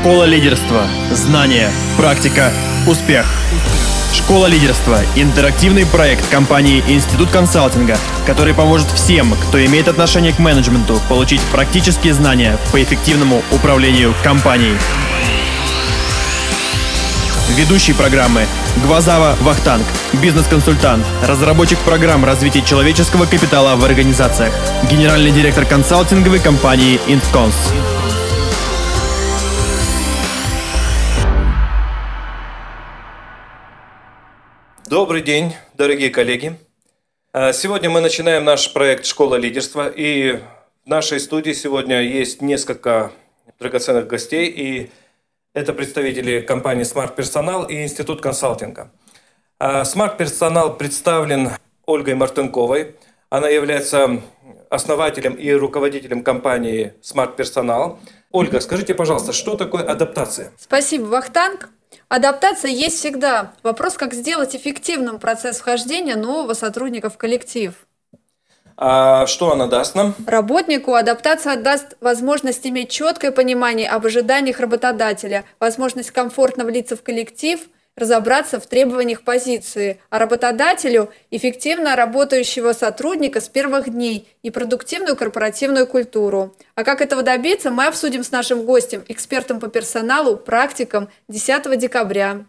Школа лидерства. Знания, практика, успех. Школа лидерства – интерактивный проект компании Институт консалтинга, который поможет всем, кто имеет отношение к менеджменту, получить практические знания по эффективному управлению компанией. Ведущий программы Гвазава Вахтанг, бизнес-консультант, разработчик программ развития человеческого капитала в организациях, генеральный директор консалтинговой компании Интконс. Добрый день, дорогие коллеги. А, Сегодня мы начинаем наш проект «Школа лидерства». И в нашей студии сегодня есть несколько драгоценных гостей. И это представители компании Smart Personal и Институт консалтинга. А, Smart Personal представлен Ольгой Мартынковой. Она является основателем и руководителем компании Smart Personal. Ольга, скажите, пожалуйста, что такое адаптация? Спасибо, Вахтанг. Адаптация есть всегда. Вопрос, как сделать эффективным процесс вхождения нового сотрудника в коллектив. А что она даст нам? Работнику адаптация даст возможность иметь четкое понимание об ожиданиях работодателя, возможность комфортно влиться в коллектив, разобраться в требованиях позиции, а работодателю эффективно работающего сотрудника с первых дней и продуктивную корпоративную культуру. А как этого добиться, мы обсудим с нашим гостем, экспертом по персоналу, практиком 10 декабря.